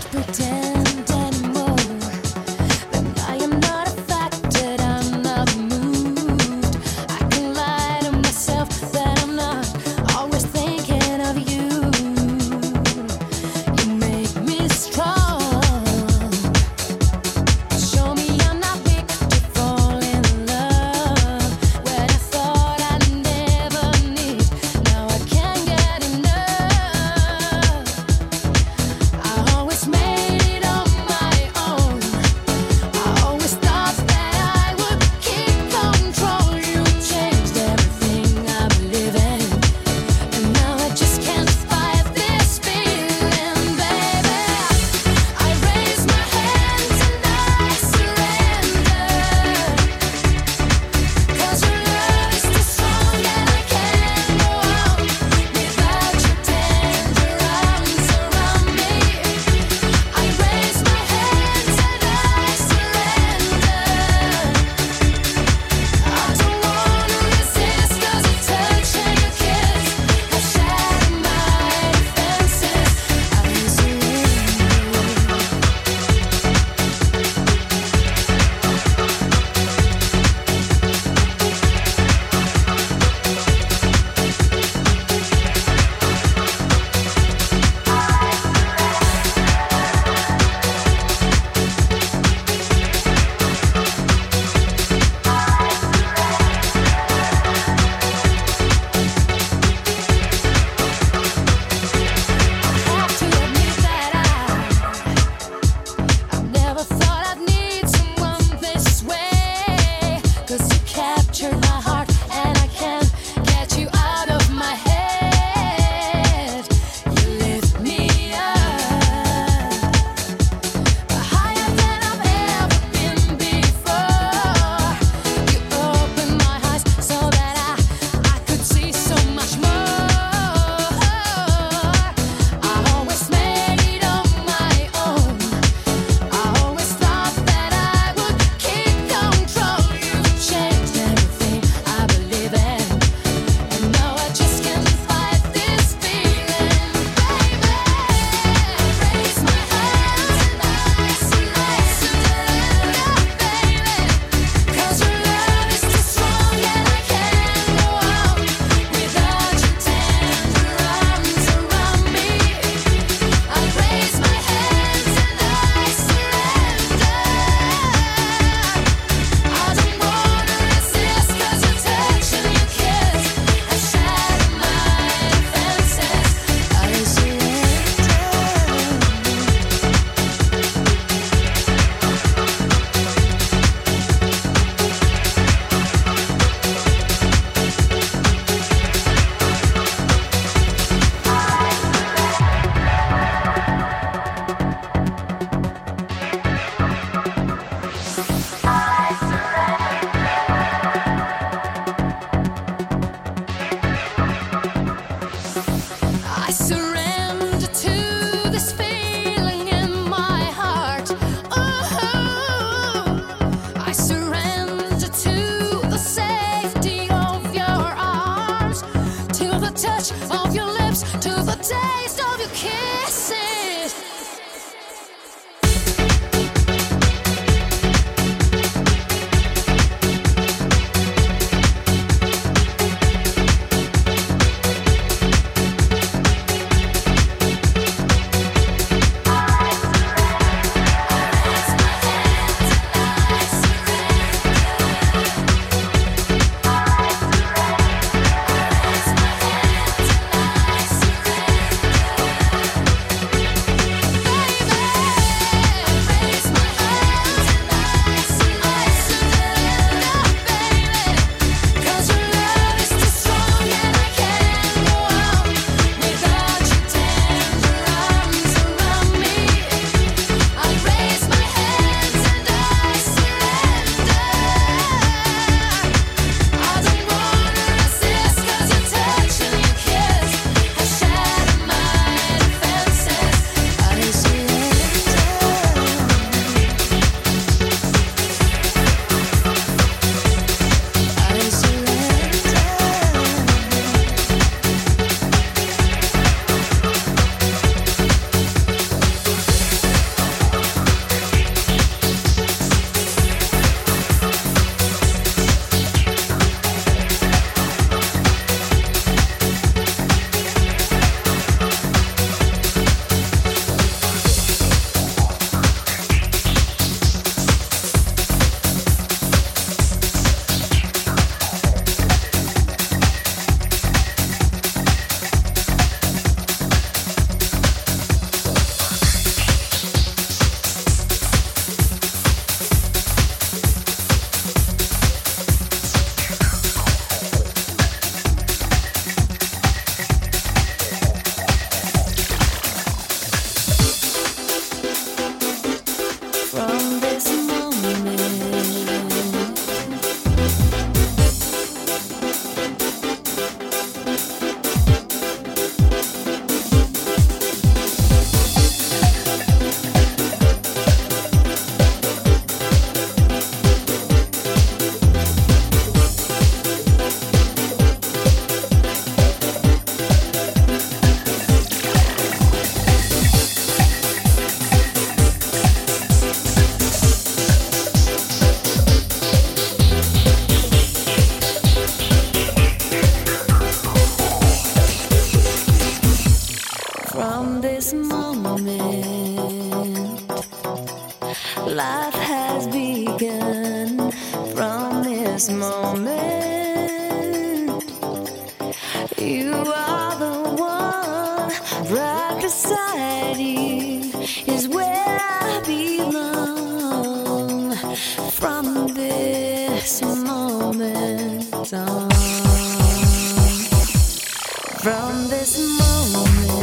don't pretend. I this my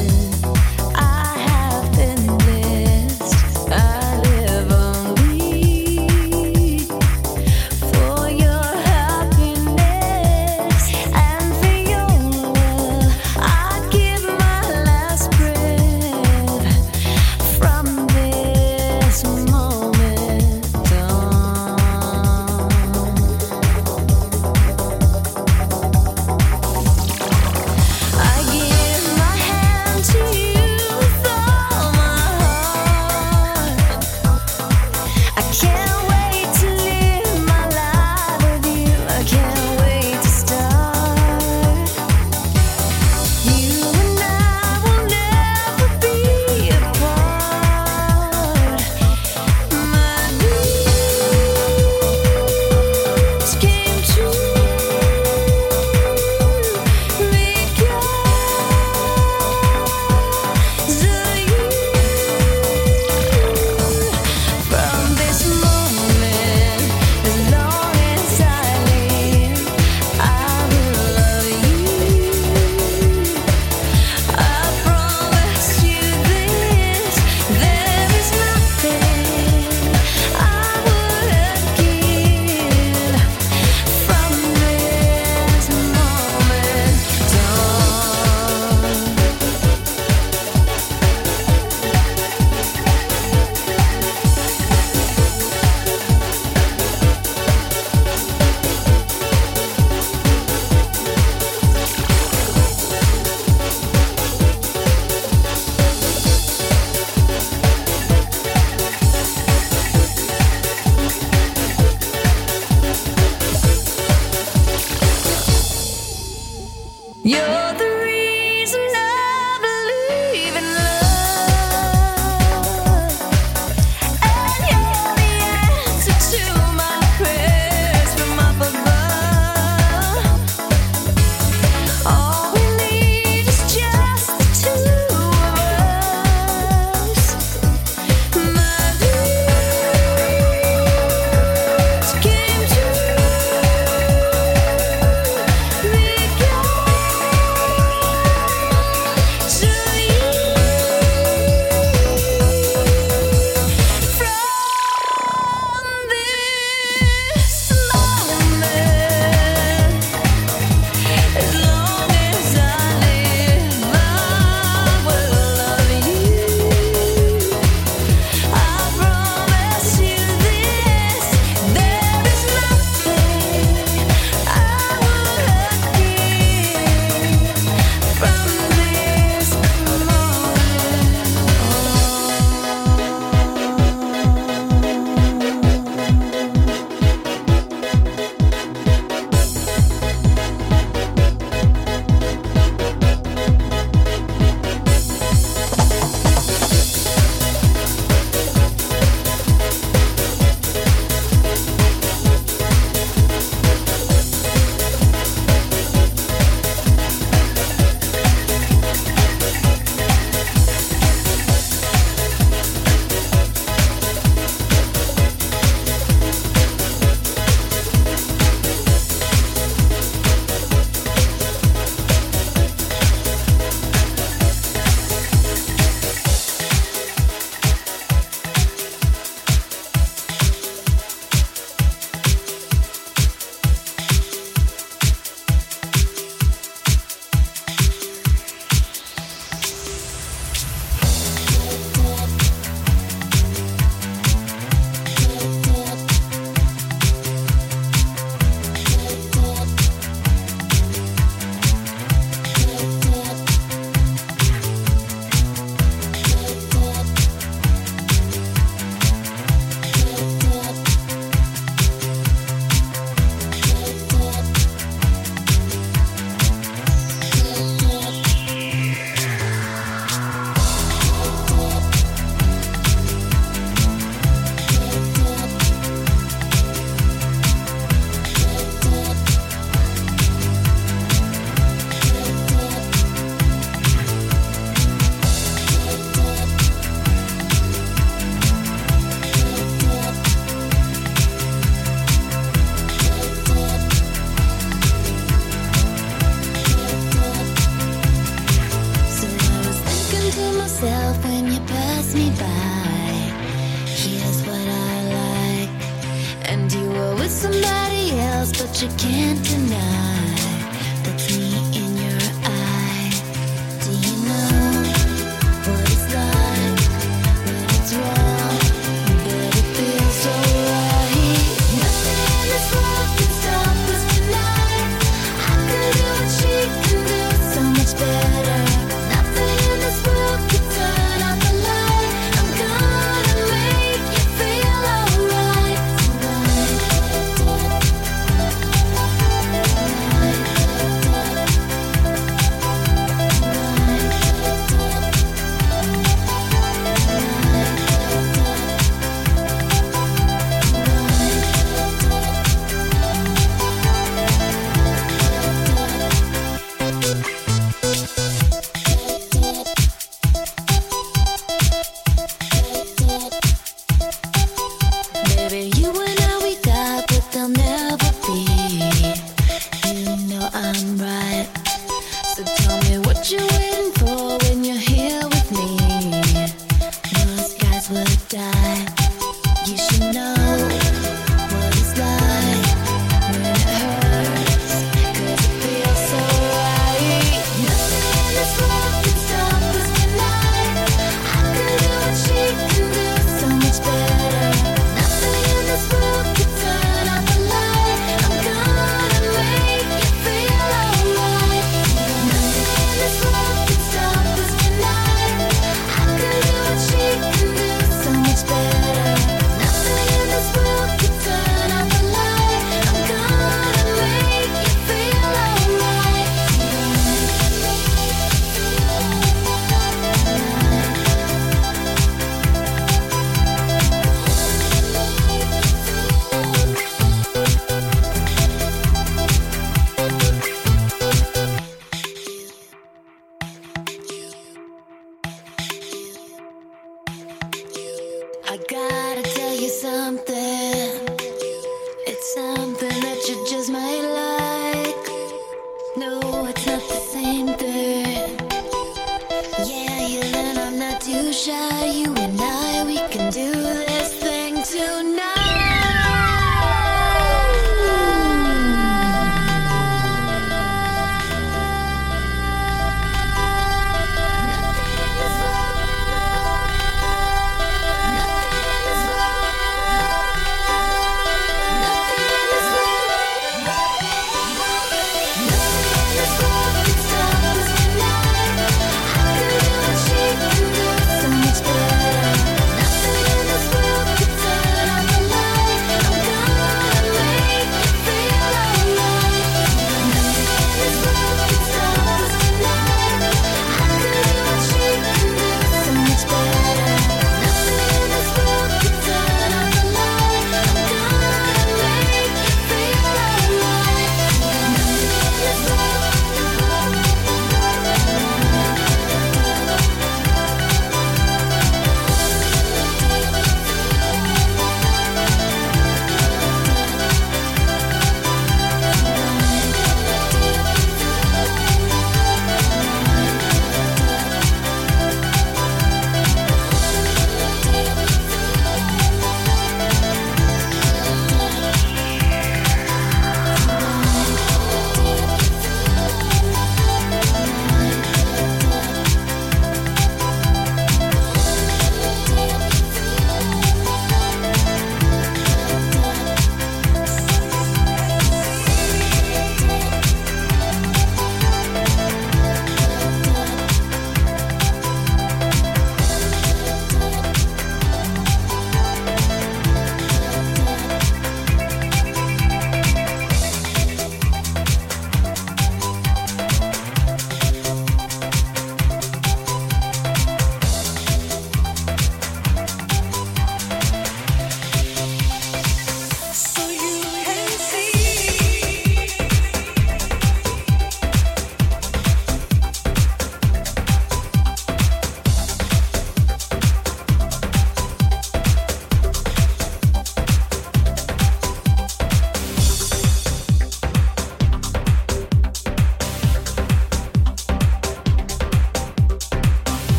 You're the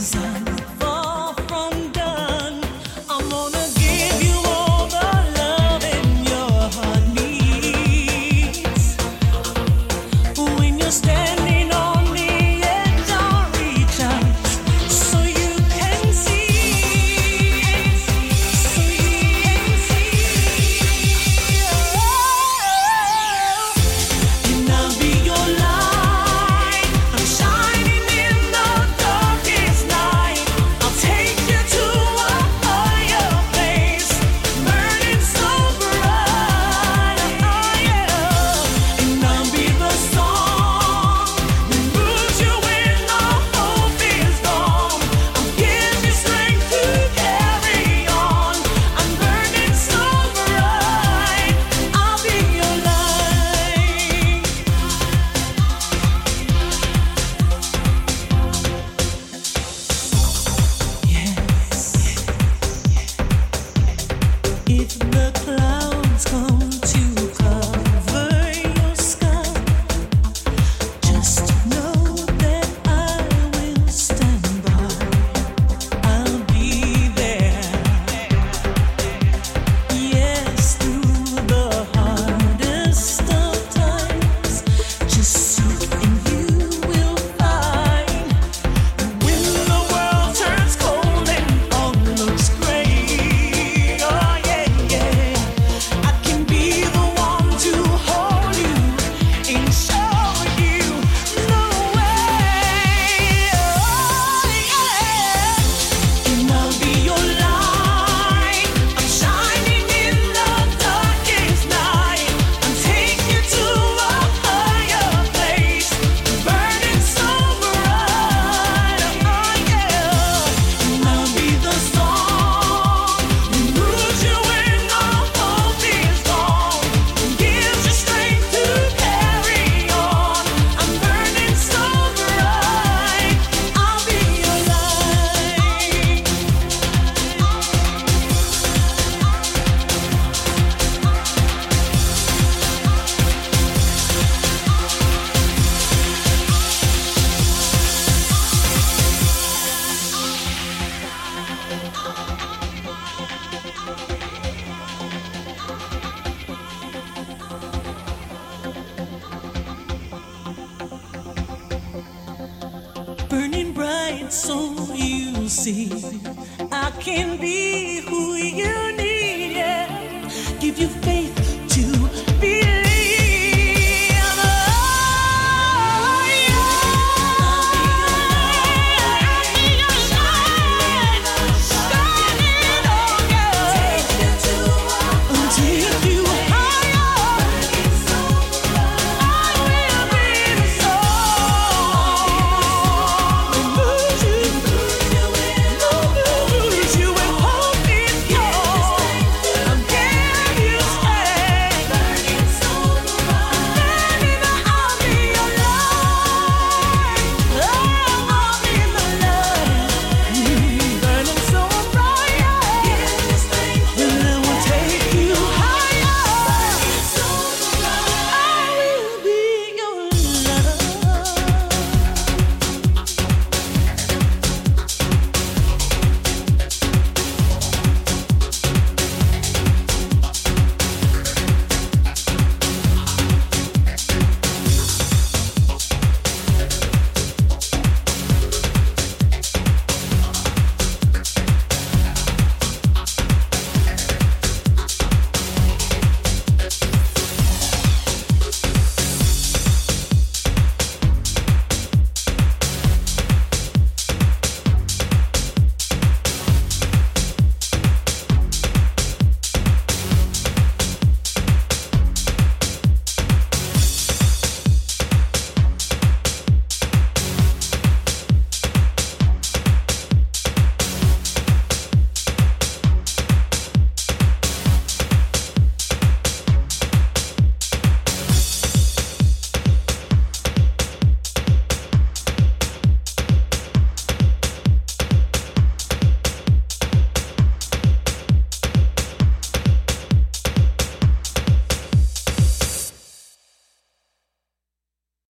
so